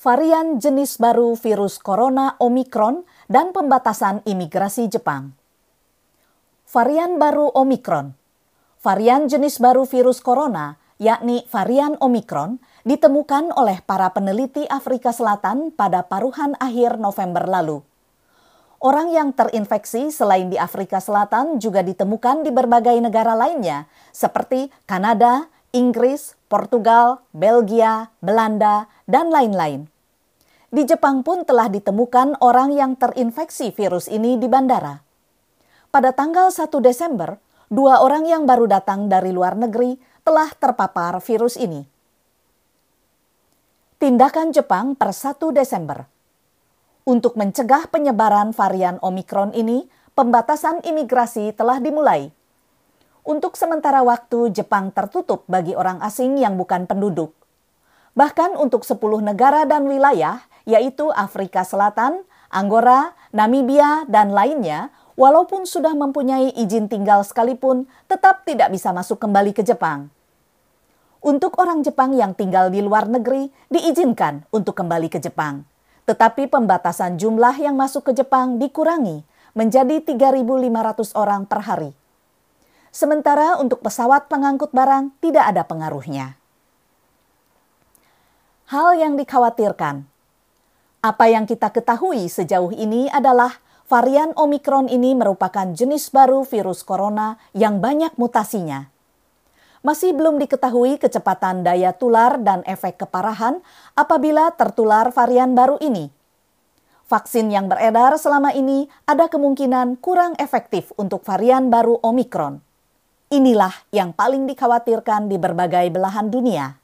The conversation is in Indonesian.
varian jenis baru virus corona Omicron dan pembatasan imigrasi Jepang. Varian baru Omicron. Varian jenis baru virus corona, yakni varian Omicron, ditemukan oleh para peneliti Afrika Selatan pada paruhan akhir November lalu. Orang yang terinfeksi selain di Afrika Selatan juga ditemukan di berbagai negara lainnya, seperti Kanada, Inggris, Portugal, Belgia, Belanda, dan lain-lain. Di Jepang pun telah ditemukan orang yang terinfeksi virus ini di bandara. Pada tanggal 1 Desember, dua orang yang baru datang dari luar negeri telah terpapar virus ini. Tindakan Jepang per 1 Desember untuk mencegah penyebaran varian Omikron ini, pembatasan imigrasi telah dimulai. Untuk sementara waktu, Jepang tertutup bagi orang asing yang bukan penduduk. Bahkan untuk 10 negara dan wilayah, yaitu Afrika Selatan, Anggora, Namibia, dan lainnya, walaupun sudah mempunyai izin tinggal sekalipun, tetap tidak bisa masuk kembali ke Jepang. Untuk orang Jepang yang tinggal di luar negeri, diizinkan untuk kembali ke Jepang tetapi pembatasan jumlah yang masuk ke Jepang dikurangi menjadi 3.500 orang per hari. Sementara untuk pesawat pengangkut barang tidak ada pengaruhnya. Hal yang dikhawatirkan. Apa yang kita ketahui sejauh ini adalah varian Omikron ini merupakan jenis baru virus corona yang banyak mutasinya masih belum diketahui kecepatan daya tular dan efek keparahan apabila tertular varian baru ini. Vaksin yang beredar selama ini ada kemungkinan kurang efektif untuk varian baru Omikron. Inilah yang paling dikhawatirkan di berbagai belahan dunia.